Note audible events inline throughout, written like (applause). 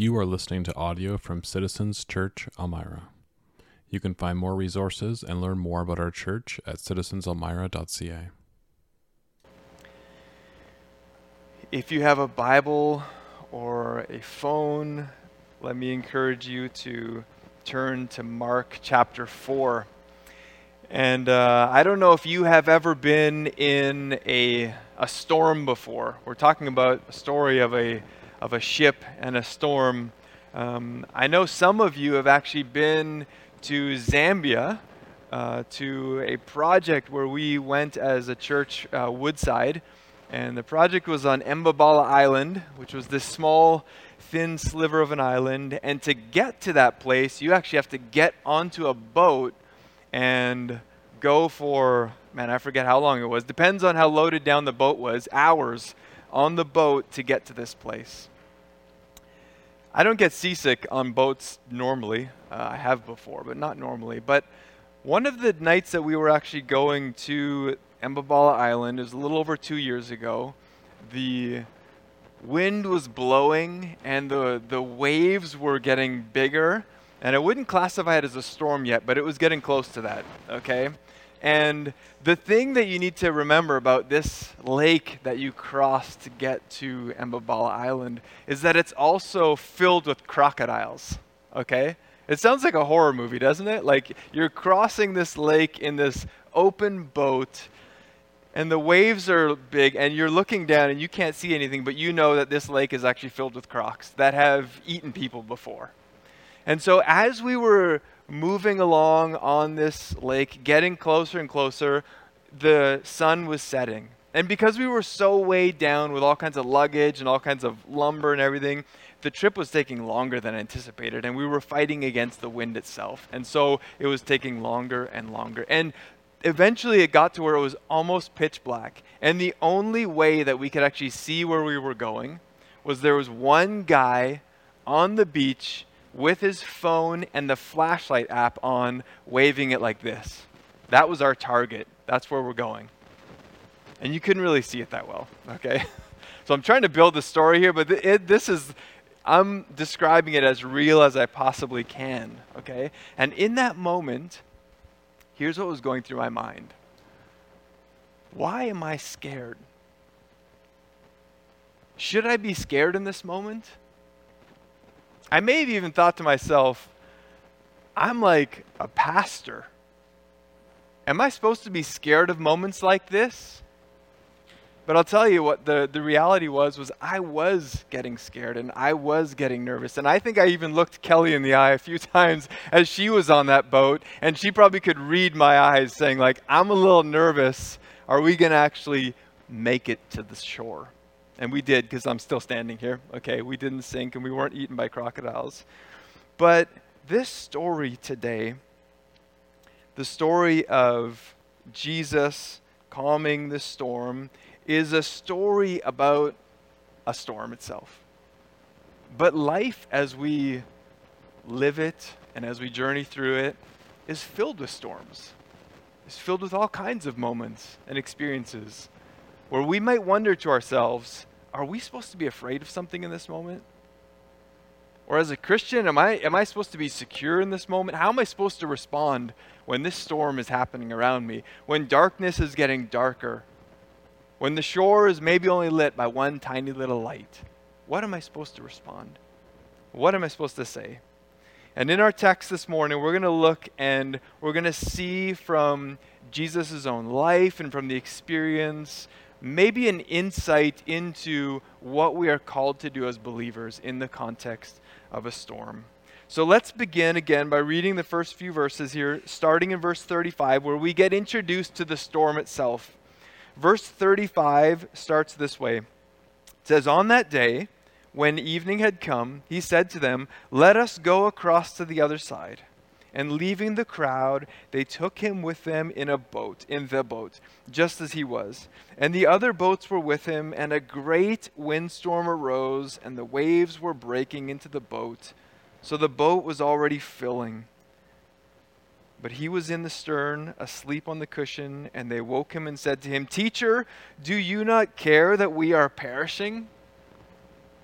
You are listening to audio from Citizens Church Elmira. You can find more resources and learn more about our church at citizenselmira.ca. If you have a Bible or a phone, let me encourage you to turn to Mark chapter 4. And uh, I don't know if you have ever been in a, a storm before. We're talking about a story of a, of a ship and a storm. Um, I know some of you have actually been to Zambia uh, to a project where we went as a church, uh, Woodside. And the project was on Mbabala Island, which was this small, thin sliver of an island. And to get to that place, you actually have to get onto a boat and go for, man, I forget how long it was. Depends on how loaded down the boat was, hours on the boat to get to this place. I don't get seasick on boats normally. Uh, I have before, but not normally. But one of the nights that we were actually going to Mbabala Island is a little over two years ago. The wind was blowing and the, the waves were getting bigger. And I wouldn't classify it as a storm yet, but it was getting close to that, okay? And the thing that you need to remember about this lake that you cross to get to Mbabala Island is that it's also filled with crocodiles, okay? It sounds like a horror movie, doesn't it? Like you're crossing this lake in this open boat and the waves are big and you're looking down and you can't see anything, but you know that this lake is actually filled with crocs that have eaten people before. And so as we were moving along on this lake, getting closer and closer, the sun was setting. And because we were so weighed down with all kinds of luggage and all kinds of lumber and everything, the trip was taking longer than anticipated, and we were fighting against the wind itself. And so it was taking longer and longer. And eventually it got to where it was almost pitch black. And the only way that we could actually see where we were going was there was one guy on the beach with his phone and the flashlight app on, waving it like this. That was our target. That's where we're going. And you couldn't really see it that well, okay? (laughs) so I'm trying to build the story here, but th- it, this is, I'm describing it as real as I possibly can, okay? And in that moment, here's what was going through my mind Why am I scared? Should I be scared in this moment? I may have even thought to myself, I'm like a pastor. Am I supposed to be scared of moments like this? But I'll tell you what the, the reality was was I was getting scared and I was getting nervous. And I think I even looked Kelly in the eye a few (laughs) times as she was on that boat, and she probably could read my eyes saying, like, I'm a little nervous. Are we gonna actually make it to the shore? And we did because I'm still standing here. Okay, we didn't sink and we weren't eaten by crocodiles. But this story today, the story of Jesus calming the storm, is a story about a storm itself. But life as we live it and as we journey through it is filled with storms. It's filled with all kinds of moments and experiences where we might wonder to ourselves, are we supposed to be afraid of something in this moment? Or as a Christian, am I, am I supposed to be secure in this moment? How am I supposed to respond when this storm is happening around me? When darkness is getting darker? When the shore is maybe only lit by one tiny little light? What am I supposed to respond? What am I supposed to say? And in our text this morning, we're going to look and we're going to see from Jesus' own life and from the experience maybe an insight into what we are called to do as believers in the context of a storm. So let's begin again by reading the first few verses here, starting in verse 35, where we get introduced to the storm itself. Verse 35 starts this way It says, On that day, when evening had come, he said to them, Let us go across to the other side. And leaving the crowd, they took him with them in a boat, in the boat, just as he was. And the other boats were with him, and a great windstorm arose, and the waves were breaking into the boat. So the boat was already filling. But he was in the stern, asleep on the cushion, and they woke him and said to him, Teacher, do you not care that we are perishing?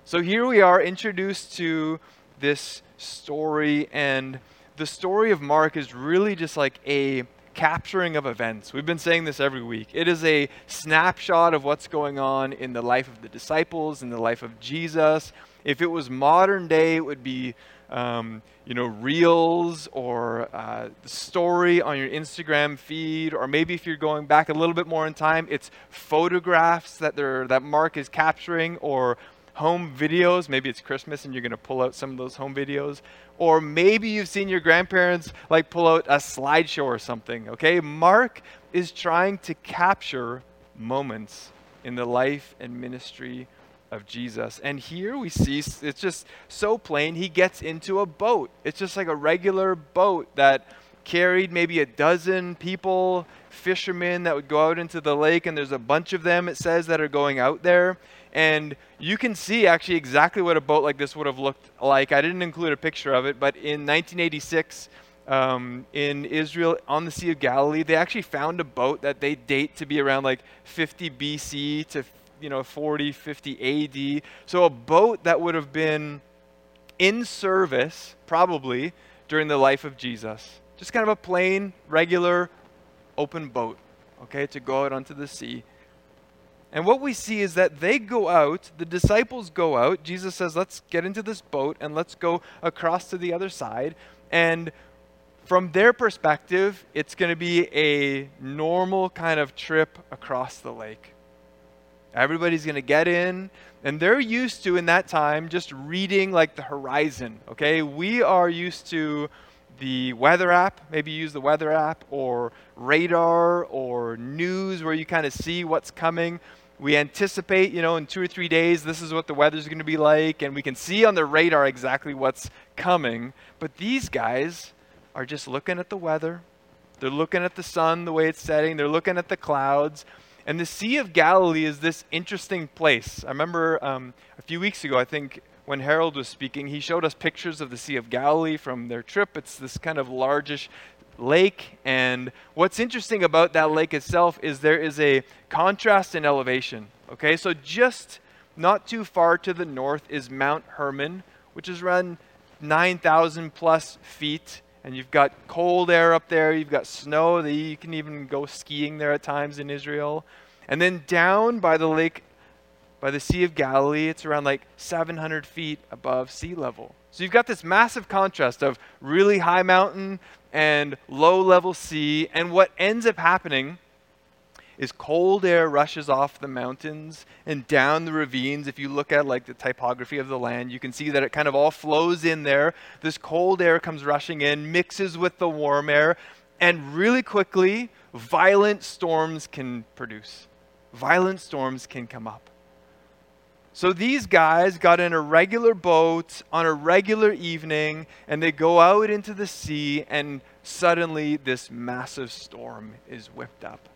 So here we are introduced to this story, and the story of Mark is really just like a capturing of events. We've been saying this every week. It is a snapshot of what's going on in the life of the disciples, in the life of Jesus. If it was modern day, it would be. Um, you know, reels or uh, the story on your Instagram feed, or maybe if you're going back a little bit more in time, it's photographs that they're, that Mark is capturing, or home videos. Maybe it's Christmas and you're going to pull out some of those home videos. Or maybe you've seen your grandparents like pull out a slideshow or something. Okay, Mark is trying to capture moments in the life and ministry of Jesus. And here we see it's just so plain. He gets into a boat. It's just like a regular boat that carried maybe a dozen people, fishermen that would go out into the lake, and there's a bunch of them, it says, that are going out there. And you can see actually exactly what a boat like this would have looked like. I didn't include a picture of it, but in 1986, um, in Israel on the Sea of Galilee, they actually found a boat that they date to be around like 50 BC to you know 40, 50 AD. So a boat that would have been in service probably during the life of Jesus. Just kind of a plain, regular, open boat, okay, to go out onto the sea. And what we see is that they go out, the disciples go out. Jesus says, Let's get into this boat and let's go across to the other side. And from their perspective, it's going to be a normal kind of trip across the lake. Everybody's going to get in, and they're used to, in that time, just reading like the horizon. Okay? We are used to the weather app. Maybe use the weather app or radar or news where you kind of see what's coming. We anticipate, you know, in two or three days, this is what the weather's going to be like, and we can see on the radar exactly what's coming. But these guys are just looking at the weather. They're looking at the sun, the way it's setting. They're looking at the clouds. And the Sea of Galilee is this interesting place. I remember um, a few weeks ago, I think when Harold was speaking, he showed us pictures of the Sea of Galilee from their trip. It's this kind of largish lake. And what's interesting about that lake itself is there is a contrast in elevation. Okay, so just not too far to the north is Mount Hermon, which is around 9,000 plus feet. And you've got cold air up there, you've got snow, you can even go skiing there at times in Israel. And then down by the lake by the Sea of Galilee, it's around like 700 feet above sea level. So you've got this massive contrast of really high mountain and low level sea. And what ends up happening is cold air rushes off the mountains and down the ravines. If you look at like the typography of the land, you can see that it kind of all flows in there. This cold air comes rushing in, mixes with the warm air, and really quickly, violent storms can produce. Violent storms can come up. So these guys got in a regular boat on a regular evening and they go out into the sea and suddenly this massive storm is whipped up.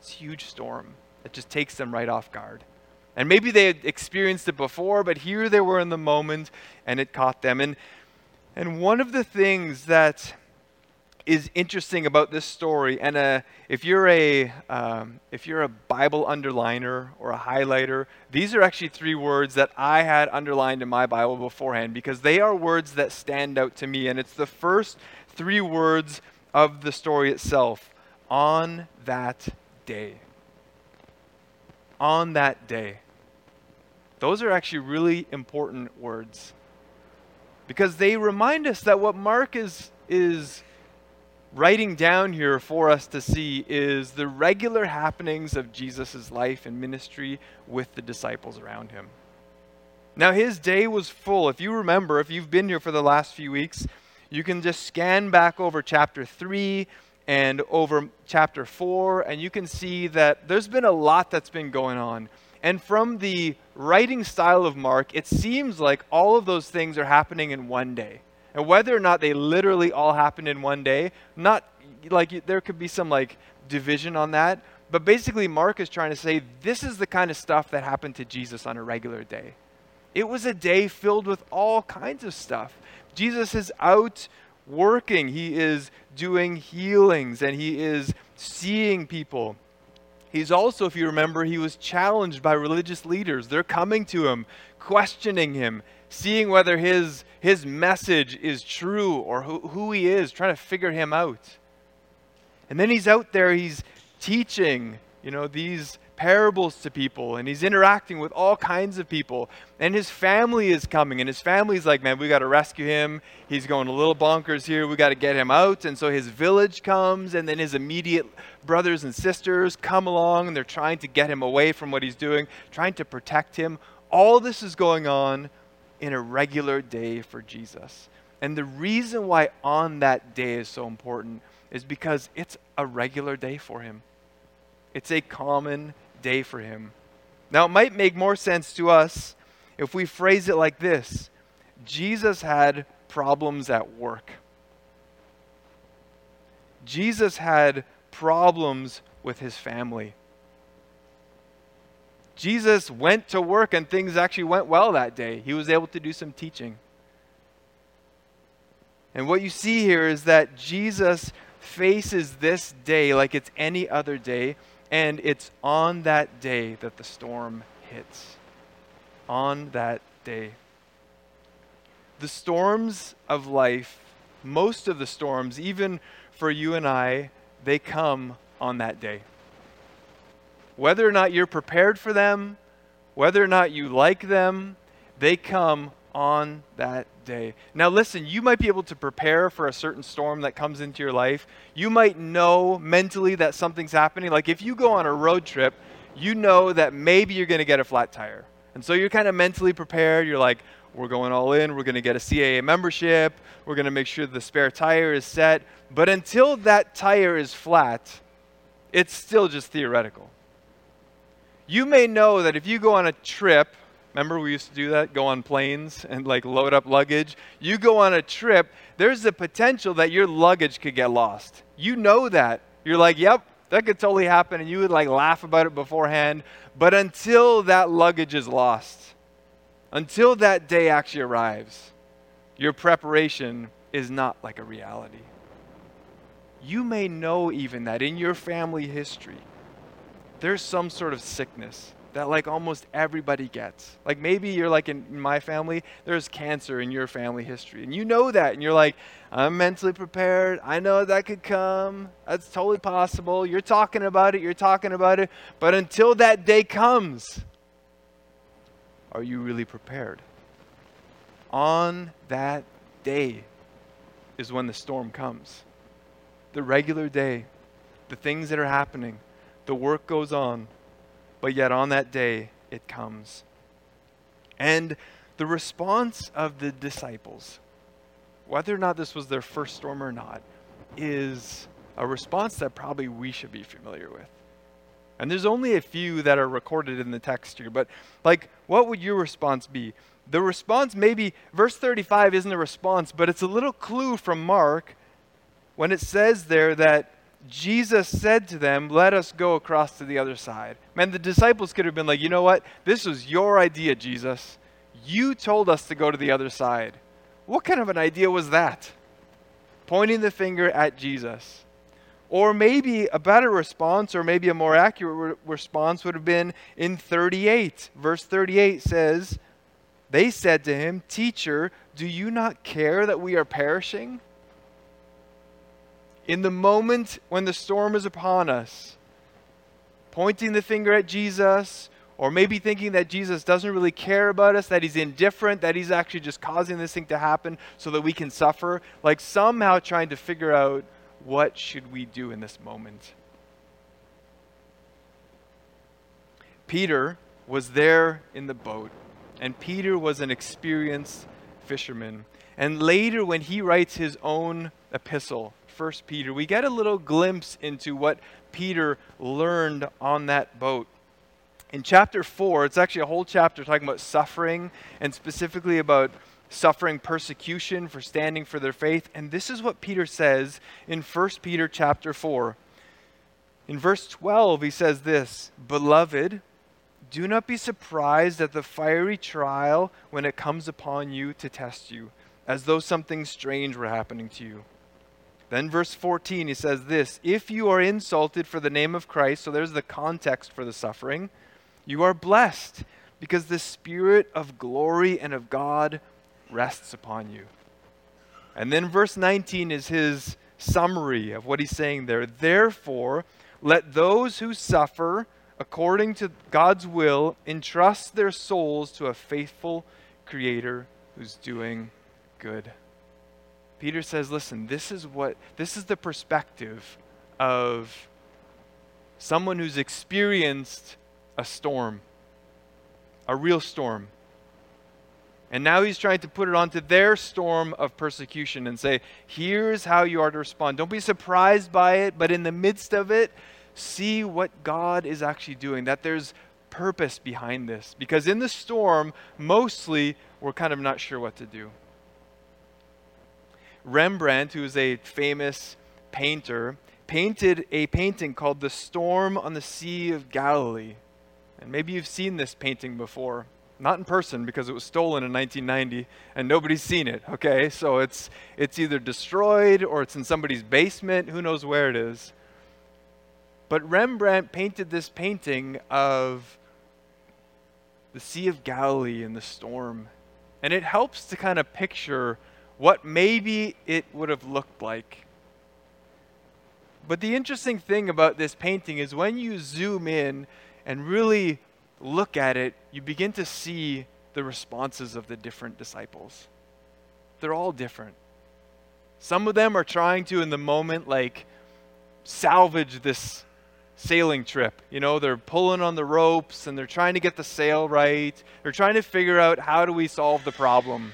This huge storm that just takes them right off guard. And maybe they had experienced it before, but here they were in the moment and it caught them. And and one of the things that is interesting about this story, and uh, if you're a um, if you're a Bible underliner or a highlighter, these are actually three words that I had underlined in my Bible beforehand because they are words that stand out to me, and it's the first three words of the story itself. On that day. On that day. Those are actually really important words because they remind us that what Mark is is writing down here for us to see is the regular happenings of Jesus' life and ministry with the disciples around him. Now, his day was full. If you remember, if you've been here for the last few weeks, you can just scan back over chapter 3 and over chapter 4, and you can see that there's been a lot that's been going on. And from the writing style of Mark, it seems like all of those things are happening in one day. And whether or not they literally all happened in one day, not like there could be some like division on that, but basically Mark is trying to say this is the kind of stuff that happened to Jesus on a regular day. It was a day filled with all kinds of stuff. Jesus is out working, he is doing healings, and he is seeing people. He's also, if you remember, he was challenged by religious leaders. They're coming to him, questioning him, seeing whether his, his message is true or who, who he is, trying to figure him out. And then he's out there, he's teaching, you know, these parables to people and he's interacting with all kinds of people. And his family is coming and his family's like, man, we got to rescue him. He's going a little bonkers here. We got to get him out. And so his village comes and then his immediate brothers and sisters come along and they're trying to get him away from what he's doing, trying to protect him. All this is going on in a regular day for Jesus. And the reason why on that day is so important is because it's a regular day for him. It's a common day for him. Now, it might make more sense to us if we phrase it like this Jesus had problems at work. Jesus had problems with his family. Jesus went to work and things actually went well that day. He was able to do some teaching. And what you see here is that Jesus faces this day like it's any other day and it's on that day that the storm hits. On that day. The storms of life, most of the storms, even for you and I, they come on that day. Whether or not you're prepared for them, whether or not you like them, they come on that day. Now, listen, you might be able to prepare for a certain storm that comes into your life. You might know mentally that something's happening. Like if you go on a road trip, you know that maybe you're going to get a flat tire. And so you're kind of mentally prepared. You're like, we're going all in. We're going to get a CAA membership. We're going to make sure the spare tire is set. But until that tire is flat, it's still just theoretical. You may know that if you go on a trip, Remember, we used to do that, go on planes and like load up luggage. You go on a trip, there's the potential that your luggage could get lost. You know that. You're like, yep, that could totally happen, and you would like laugh about it beforehand. But until that luggage is lost, until that day actually arrives, your preparation is not like a reality. You may know even that in your family history, there's some sort of sickness that like almost everybody gets. Like maybe you're like in my family, there's cancer in your family history. And you know that. And you're like, I'm mentally prepared. I know that could come. That's totally possible. You're talking about it. You're talking about it. But until that day comes, are you really prepared? On that day is when the storm comes. The regular day, the things that are happening, the work goes on but yet on that day it comes. And the response of the disciples, whether or not this was their first storm or not, is a response that probably we should be familiar with. And there's only a few that are recorded in the text here, but like, what would your response be? The response, maybe, verse 35 isn't a response, but it's a little clue from Mark when it says there that Jesus said to them, Let us go across to the other side. Man, the disciples could have been like, You know what? This was your idea, Jesus. You told us to go to the other side. What kind of an idea was that? Pointing the finger at Jesus. Or maybe a better response, or maybe a more accurate re- response, would have been in 38. Verse 38 says, They said to him, Teacher, do you not care that we are perishing? In the moment when the storm is upon us, pointing the finger at Jesus, or maybe thinking that Jesus doesn't really care about us, that he's indifferent, that he's actually just causing this thing to happen so that we can suffer, like somehow trying to figure out what should we do in this moment. Peter was there in the boat, and Peter was an experienced fisherman. And later, when he writes his own epistle, 1 Peter, we get a little glimpse into what Peter learned on that boat. In chapter 4, it's actually a whole chapter talking about suffering and specifically about suffering persecution for standing for their faith. And this is what Peter says in 1 Peter chapter 4. In verse 12, he says this Beloved, do not be surprised at the fiery trial when it comes upon you to test you, as though something strange were happening to you then, verse 14, he says this If you are insulted for the name of Christ, so there's the context for the suffering, you are blessed, because the Spirit of glory and of God rests upon you. And then verse 19 is his summary of what he's saying there. Therefore, let those who suffer according to God's will entrust their souls to a faithful Creator who's doing good. Peter says, listen, this is what this is the perspective of someone who's experienced a storm, a real storm. And now he's trying to put it onto their storm of persecution and say, here's how you are to respond. Don't be surprised by it, but in the midst of it, see what God is actually doing, that there's purpose behind this. Because in the storm, mostly, we're kind of not sure what to do. Rembrandt, who is a famous painter, painted a painting called The Storm on the Sea of Galilee. And maybe you've seen this painting before. Not in person because it was stolen in 1990 and nobody's seen it. Okay, so it's, it's either destroyed or it's in somebody's basement. Who knows where it is? But Rembrandt painted this painting of the Sea of Galilee and the storm. And it helps to kind of picture what maybe it would have looked like. But the interesting thing about this painting is when you zoom in and really look at it, you begin to see the responses of the different disciples. They're all different. Some of them are trying to, in the moment, like salvage this sailing trip. You know, they're pulling on the ropes and they're trying to get the sail right. They're trying to figure out how do we solve the problem.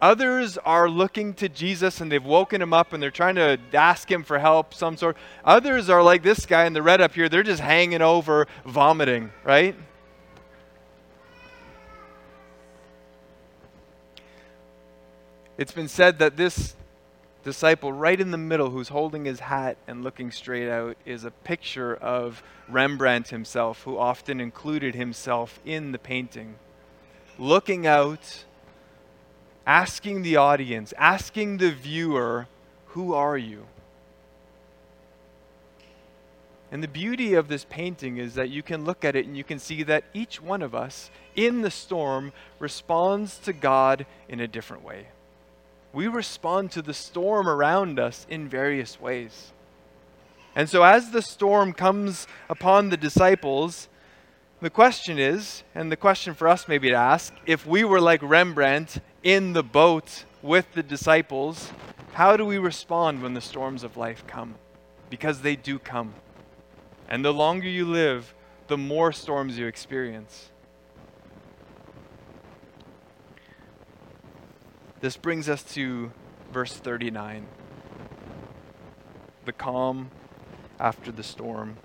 Others are looking to Jesus and they've woken him up and they're trying to ask him for help, some sort. Others are like this guy in the red up here, they're just hanging over, vomiting, right? It's been said that this disciple right in the middle who's holding his hat and looking straight out is a picture of Rembrandt himself, who often included himself in the painting. Looking out asking the audience, asking the viewer, Who are you? And the beauty of this painting is that you can look at it and you can see that each one of us in the storm responds to God in a different way. We respond to the storm around us in various ways. And so, as the storm comes upon the disciples, the question is, and the question for us maybe to ask, if we were like Rembrandt in the boat with the disciples, how do we respond when the storms of life come? Because they do come. And the longer you live, the more storms you experience. This brings us to verse 39 the calm after the storm.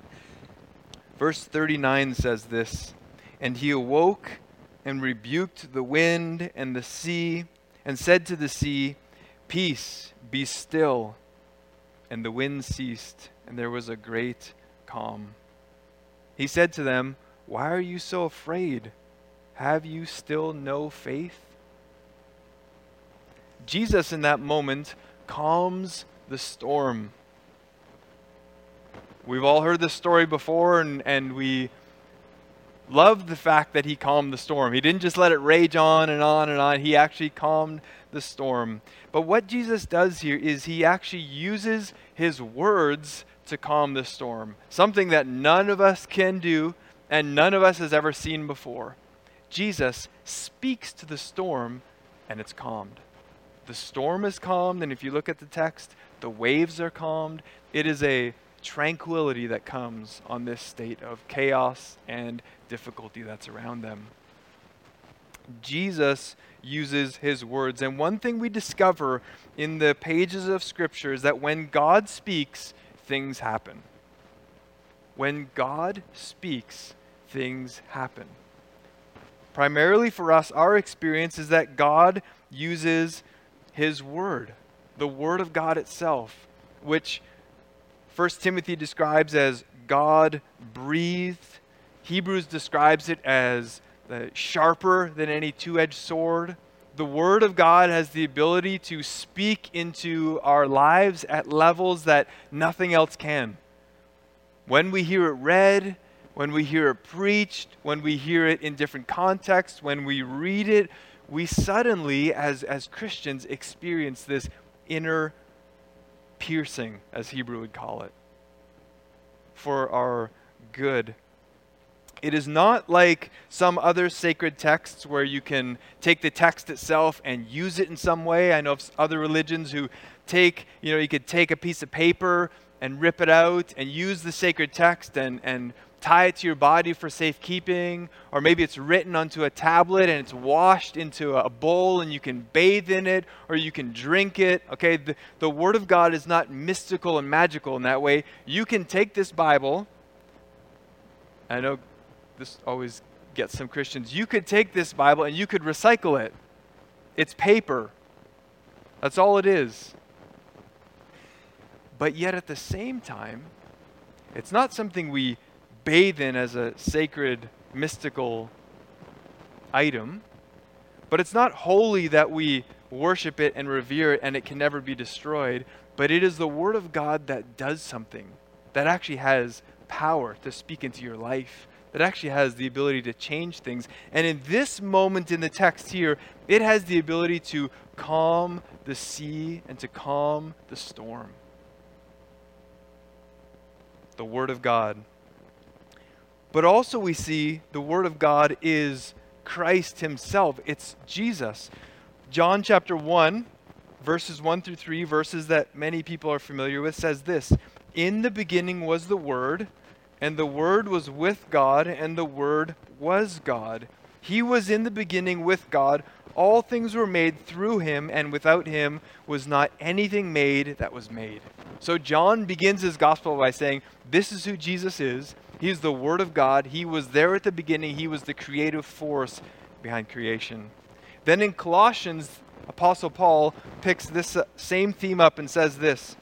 Verse 39 says this And he awoke and rebuked the wind and the sea, and said to the sea, Peace, be still. And the wind ceased, and there was a great calm. He said to them, Why are you so afraid? Have you still no faith? Jesus, in that moment, calms the storm. We've all heard this story before, and, and we loved the fact that he calmed the storm. He didn't just let it rage on and on and on, he actually calmed the storm. But what Jesus does here is he actually uses his words to calm the storm, something that none of us can do and none of us has ever seen before. Jesus speaks to the storm and it's calmed. The storm is calmed, and if you look at the text, the waves are calmed. It is a tranquility that comes on this state of chaos and difficulty that's around them. Jesus uses his words. And one thing we discover in the pages of Scripture is that when God speaks, things happen. When God speaks, things happen. Primarily for us, our experience is that God uses his word, the word of God itself, which 1 Timothy describes as God breathed. Hebrews describes it as sharper than any two edged sword. The Word of God has the ability to speak into our lives at levels that nothing else can. When we hear it read, when we hear it preached, when we hear it in different contexts, when we read it, we suddenly, as, as Christians, experience this inner piercing, as Hebrew would call it, for our good. It is not like some other sacred texts where you can take the text itself and use it in some way. I know of other religions who take, you know, you could take a piece of paper and rip it out and use the sacred text and, and tie it to your body for safekeeping, or maybe it's written onto a tablet and it's washed into a bowl and you can bathe in it or you can drink it. Okay, the, the Word of God is not mystical and magical in that way. You can take this Bible, I know this always gets some Christians, you could take this Bible and you could recycle it. It's paper. That's all it is. But yet at the same time, it's not something we bathe in as a sacred, mystical item, but it's not holy that we worship it and revere it and it can never be destroyed, but it is the Word of God that does something, that actually has power to speak into your life, that actually has the ability to change things. And in this moment in the text here, it has the ability to calm the sea and to calm the storm. The Word of God. But also, we see the Word of God is Christ Himself, it's Jesus. John chapter 1, verses 1 through 3, verses that many people are familiar with, says this In the beginning was the Word and the Word was with God, and the Word was God. He was in the beginning with God. All things were made through him, and without him was not anything made that was made. So John begins his gospel by saying, This is who Jesus is. He is the Word of God. He was there at the beginning. He was the creative force behind creation. Then in Colossians, Apostle Paul picks this uh, same theme up and says this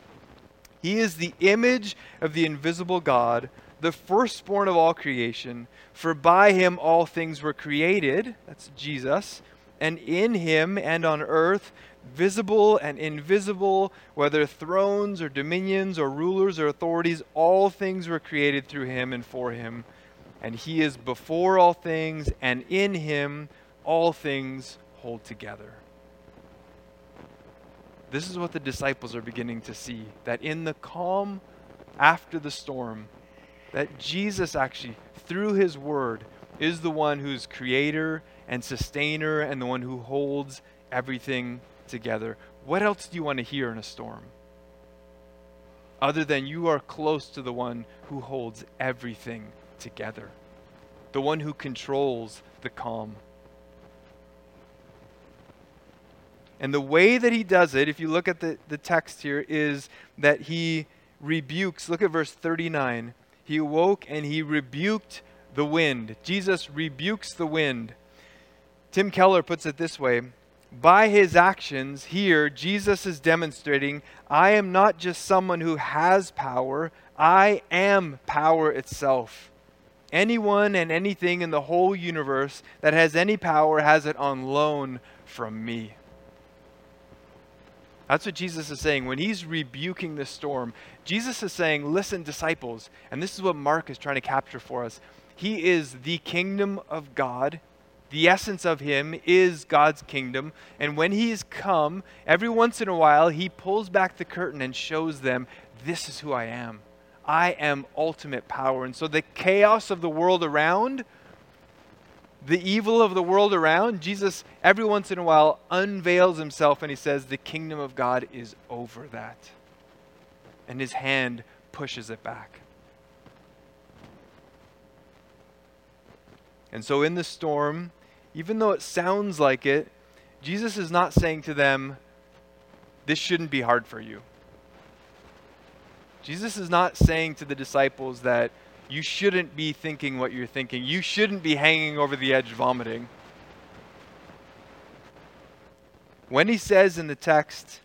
He is the image of the invisible God the firstborn of all creation. For by him all things were created, that's Jesus, and in him and on earth, visible and invisible, whether thrones or dominions or rulers or authorities, all things were created through him and for him. And he is before all things, and in him all things hold together. This is what the disciples are beginning to see that in the calm after the storm, that Jesus actually, through his word, is the one who's creator and sustainer and the one who holds everything together. What else do you want to hear in a storm? Other than you are close to the one who holds everything together, the one who controls the calm. And the way that he does it, if you look at the, the text here, is that he rebukes. Look at verse 39 he awoke and he rebuked the wind. Jesus rebukes the wind. Tim Keller puts it this way By his actions here, Jesus is demonstrating I am not just someone who has power, I am power itself. Anyone and anything in the whole universe that has any power has it on loan from me. That's what Jesus is saying. When he's rebuking the storm, Jesus is saying, Listen, disciples, and this is what Mark is trying to capture for us. He is the kingdom of God. The essence of him is God's kingdom. And when he has come, every once in a while, he pulls back the curtain and shows them, This is who I am. I am ultimate power. And so the chaos of the world around, the evil of the world around, Jesus every once in a while unveils himself and he says, The kingdom of God is over that. And his hand pushes it back. And so in the storm, even though it sounds like it, Jesus is not saying to them, This shouldn't be hard for you. Jesus is not saying to the disciples that you shouldn't be thinking what you're thinking. You shouldn't be hanging over the edge vomiting. When he says in the text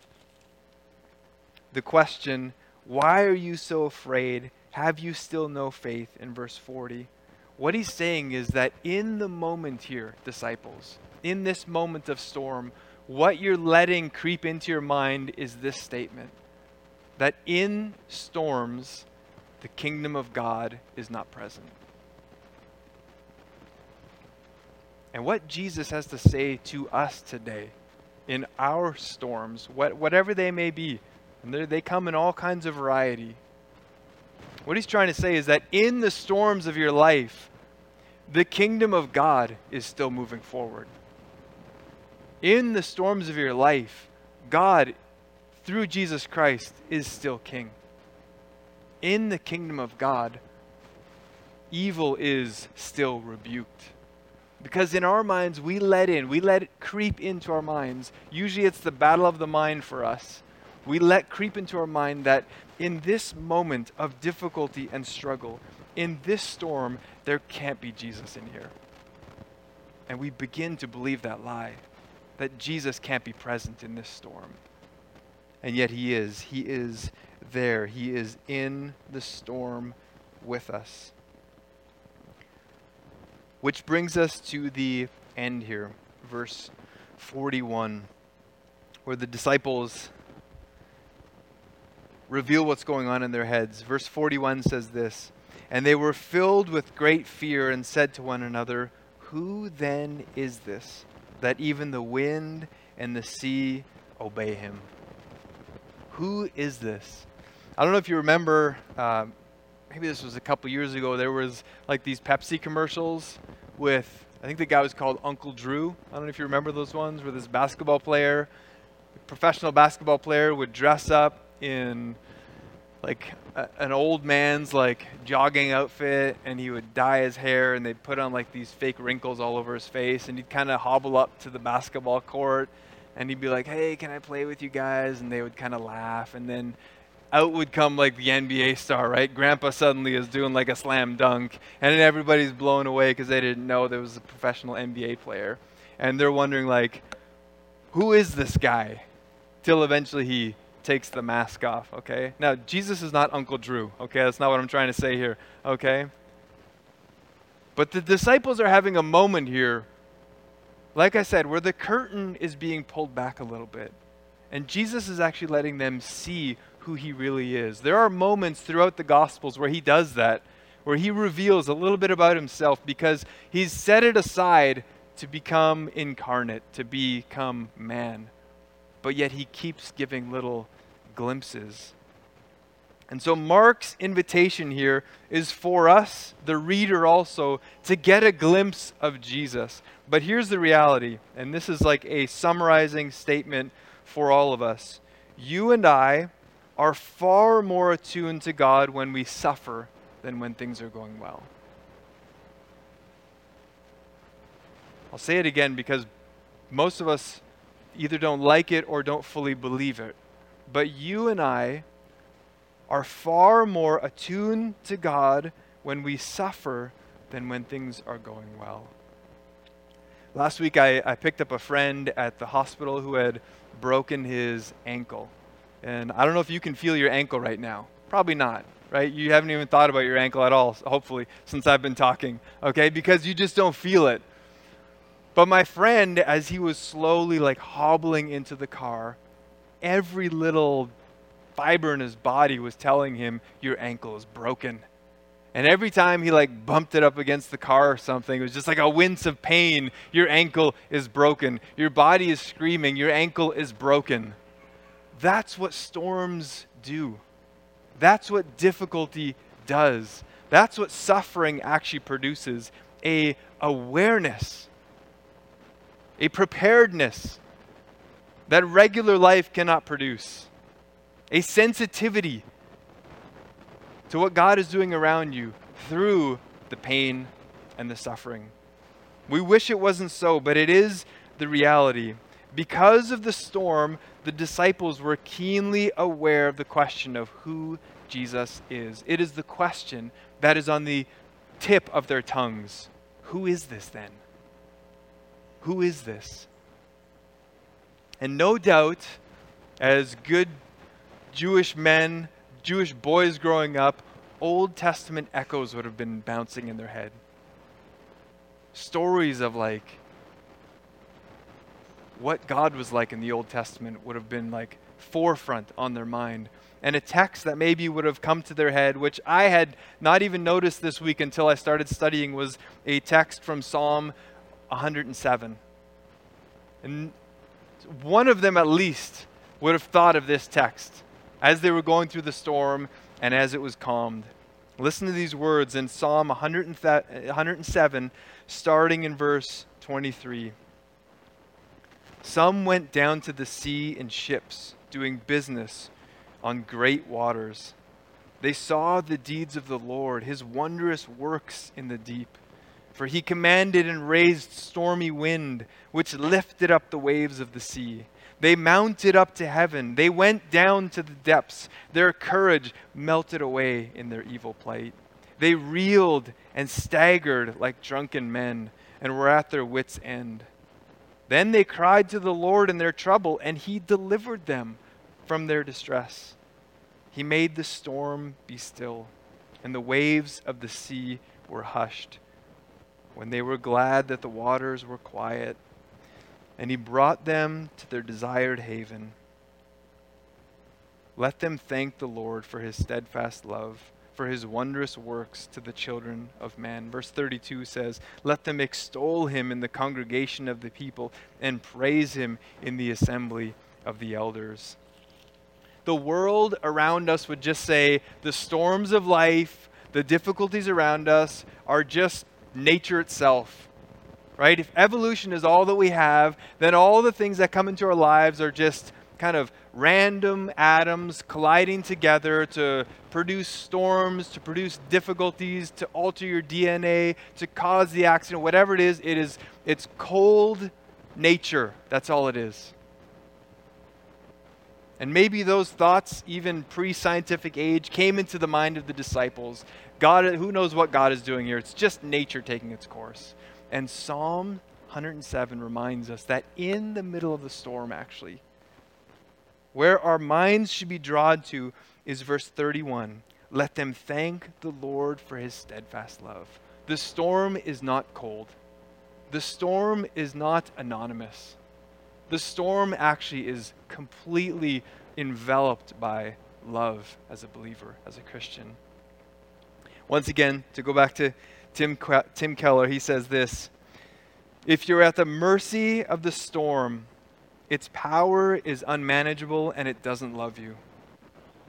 the question, Why are you so afraid? Have you still no faith? in verse 40, what he's saying is that in the moment here, disciples, in this moment of storm, what you're letting creep into your mind is this statement that in storms, the kingdom of God is not present. And what Jesus has to say to us today in our storms, what, whatever they may be, and they come in all kinds of variety. What he's trying to say is that in the storms of your life, the kingdom of God is still moving forward. In the storms of your life, God, through Jesus Christ, is still king. In the kingdom of God, evil is still rebuked. Because in our minds, we let in, we let it creep into our minds. Usually it's the battle of the mind for us. We let creep into our mind that in this moment of difficulty and struggle, in this storm, there can't be Jesus in here. And we begin to believe that lie that Jesus can't be present in this storm. And yet he is. He is there. He is in the storm with us. Which brings us to the end here, verse 41, where the disciples reveal what's going on in their heads. Verse 41 says this And they were filled with great fear and said to one another, Who then is this, that even the wind and the sea obey him? Who is this? I don't know if you remember, uh, maybe this was a couple years ago, there was like these Pepsi commercials with, I think the guy was called Uncle Drew. I don't know if you remember those ones where this basketball player, professional basketball player, would dress up in like a, an old man's like jogging outfit and he would dye his hair and they'd put on like these fake wrinkles all over his face and he'd kind of hobble up to the basketball court and he'd be like hey can i play with you guys and they would kind of laugh and then out would come like the NBA star, right? Grandpa suddenly is doing like a slam dunk, and then everybody's blown away because they didn't know there was a professional NBA player, and they're wondering like, who is this guy? Till eventually he takes the mask off. Okay. Now Jesus is not Uncle Drew. Okay, that's not what I'm trying to say here. Okay. But the disciples are having a moment here, like I said, where the curtain is being pulled back a little bit. And Jesus is actually letting them see who he really is. There are moments throughout the Gospels where he does that, where he reveals a little bit about himself because he's set it aside to become incarnate, to become man. But yet he keeps giving little glimpses. And so Mark's invitation here is for us, the reader also, to get a glimpse of Jesus. But here's the reality, and this is like a summarizing statement for all of us. You and I are far more attuned to God when we suffer than when things are going well. I'll say it again because most of us either don't like it or don't fully believe it. But you and I are far more attuned to God when we suffer than when things are going well. Last week, I, I picked up a friend at the hospital who had broken his ankle. And I don't know if you can feel your ankle right now. Probably not, right? You haven't even thought about your ankle at all, hopefully, since I've been talking, okay? Because you just don't feel it. But my friend, as he was slowly like hobbling into the car, every little fiber in his body was telling him, Your ankle is broken. And every time he like bumped it up against the car or something, it was just like a wince of pain. Your ankle is broken. Your body is screaming, Your ankle is broken. That's what storms do. That's what difficulty does. That's what suffering actually produces a awareness, a preparedness that regular life cannot produce, a sensitivity to what God is doing around you through the pain and the suffering. We wish it wasn't so, but it is the reality. Because of the storm, the disciples were keenly aware of the question of who Jesus is. It is the question that is on the tip of their tongues. Who is this then? Who is this? And no doubt, as good Jewish men, Jewish boys growing up, Old Testament echoes would have been bouncing in their head. Stories of like what God was like in the Old Testament would have been like forefront on their mind. And a text that maybe would have come to their head, which I had not even noticed this week until I started studying, was a text from Psalm 107. And one of them at least would have thought of this text as they were going through the storm and as it was calmed. Listen to these words in Psalm 107, starting in verse 23. Some went down to the sea in ships, doing business on great waters. They saw the deeds of the Lord, his wondrous works in the deep. For he commanded and raised stormy wind, which lifted up the waves of the sea. They mounted up to heaven. They went down to the depths. Their courage melted away in their evil plight. They reeled and staggered like drunken men and were at their wits' end. Then they cried to the Lord in their trouble, and he delivered them from their distress. He made the storm be still, and the waves of the sea were hushed. When they were glad that the waters were quiet, and he brought them to their desired haven. Let them thank the Lord for his steadfast love, for his wondrous works to the children of man. Verse 32 says, Let them extol him in the congregation of the people and praise him in the assembly of the elders. The world around us would just say the storms of life, the difficulties around us are just nature itself right? If evolution is all that we have, then all the things that come into our lives are just kind of random atoms colliding together to produce storms, to produce difficulties, to alter your DNA, to cause the accident, whatever it is, it is it's cold nature. That's all it is. And maybe those thoughts, even pre scientific age, came into the mind of the disciples. God, who knows what God is doing here? It's just nature taking its course. And Psalm 107 reminds us that in the middle of the storm, actually, where our minds should be drawn to is verse 31. Let them thank the Lord for his steadfast love. The storm is not cold. The storm is not anonymous. The storm actually is completely enveloped by love as a believer, as a Christian. Once again, to go back to Tim, Tim Keller, he says this If you're at the mercy of the storm, its power is unmanageable and it doesn't love you.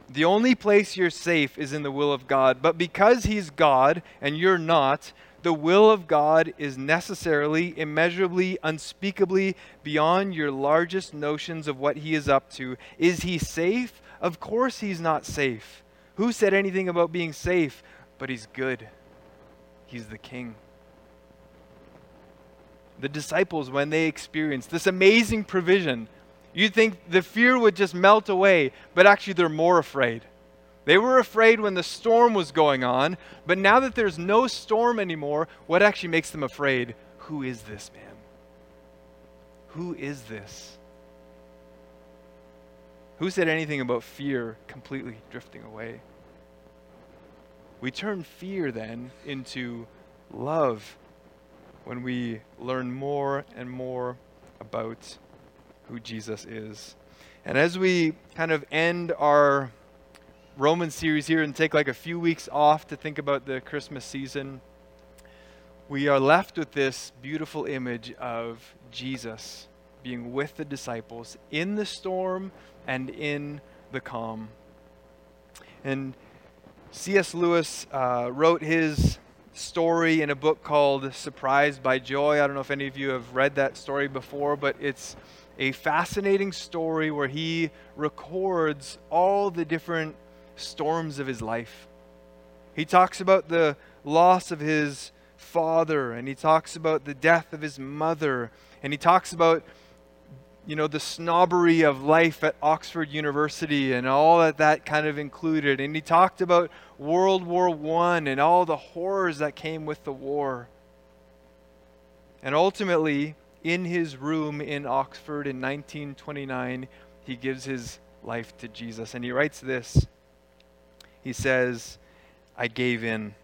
The only place you're safe is in the will of God. But because He's God and you're not, the will of God is necessarily, immeasurably, unspeakably beyond your largest notions of what He is up to. Is He safe? Of course He's not safe. Who said anything about being safe? But He's good. He's the king. The disciples, when they experienced this amazing provision, you'd think the fear would just melt away, but actually they're more afraid. They were afraid when the storm was going on, but now that there's no storm anymore, what actually makes them afraid? Who is this man? Who is this? Who said anything about fear completely drifting away? We turn fear then into love when we learn more and more about who Jesus is. And as we kind of end our Roman series here and take like a few weeks off to think about the Christmas season, we are left with this beautiful image of Jesus being with the disciples in the storm and in the calm. And C.S. Lewis uh, wrote his story in a book called Surprised by Joy. I don't know if any of you have read that story before, but it's a fascinating story where he records all the different storms of his life. He talks about the loss of his father, and he talks about the death of his mother, and he talks about you know, the snobbery of life at Oxford University and all that that kind of included. And he talked about World War I and all the horrors that came with the war. And ultimately, in his room in Oxford in 1929, he gives his life to Jesus. And he writes this He says, I gave in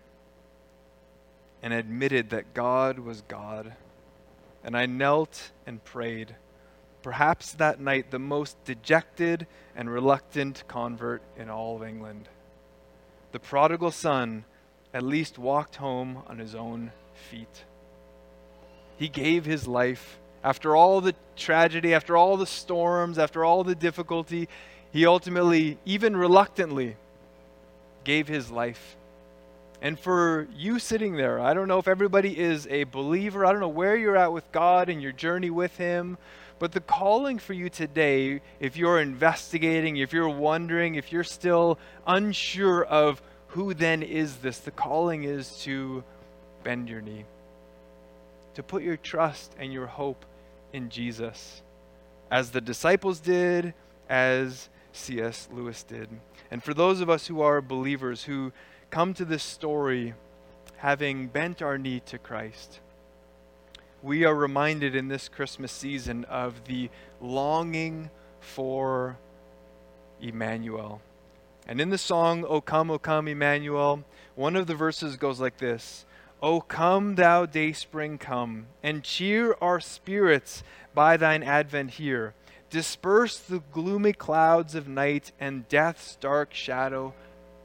and admitted that God was God. And I knelt and prayed perhaps that night the most dejected and reluctant convert in all of England. The prodigal son at least walked home on his own feet. He gave his life. After all the tragedy, after all the storms, after all the difficulty, he ultimately, even reluctantly, gave his life. And for you sitting there, I don't know if everybody is a believer. I don't know where you're at with God and your journey with Him. But the calling for you today, if you're investigating, if you're wondering, if you're still unsure of who then is this, the calling is to bend your knee, to put your trust and your hope in Jesus, as the disciples did, as C.S. Lewis did. And for those of us who are believers, who come to this story having bent our knee to Christ, we are reminded in this Christmas season of the longing for Emmanuel. And in the song, O come, O come, Emmanuel, one of the verses goes like this O come, thou dayspring, come, and cheer our spirits by thine advent here. Disperse the gloomy clouds of night, and death's dark shadow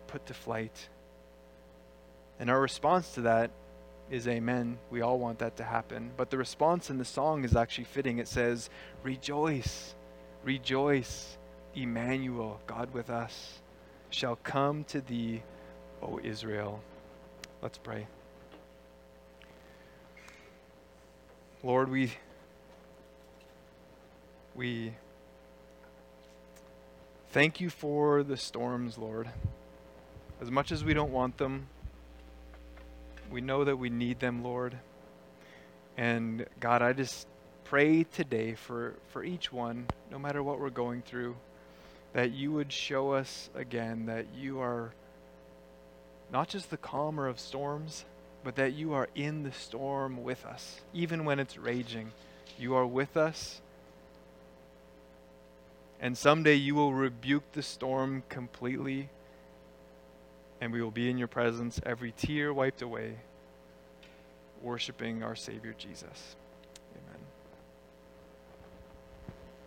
put to flight. And our response to that is amen. We all want that to happen. But the response in the song is actually fitting. It says, Rejoice, rejoice, Emmanuel, God with us, shall come to thee, O Israel. Let's pray. Lord, we we thank you for the storms, Lord. As much as we don't want them, we know that we need them, Lord. And God, I just pray today for, for each one, no matter what we're going through, that you would show us again that you are not just the calmer of storms, but that you are in the storm with us, even when it's raging. You are with us. And someday you will rebuke the storm completely and we will be in your presence, every tear wiped away, worshiping our Savior Jesus.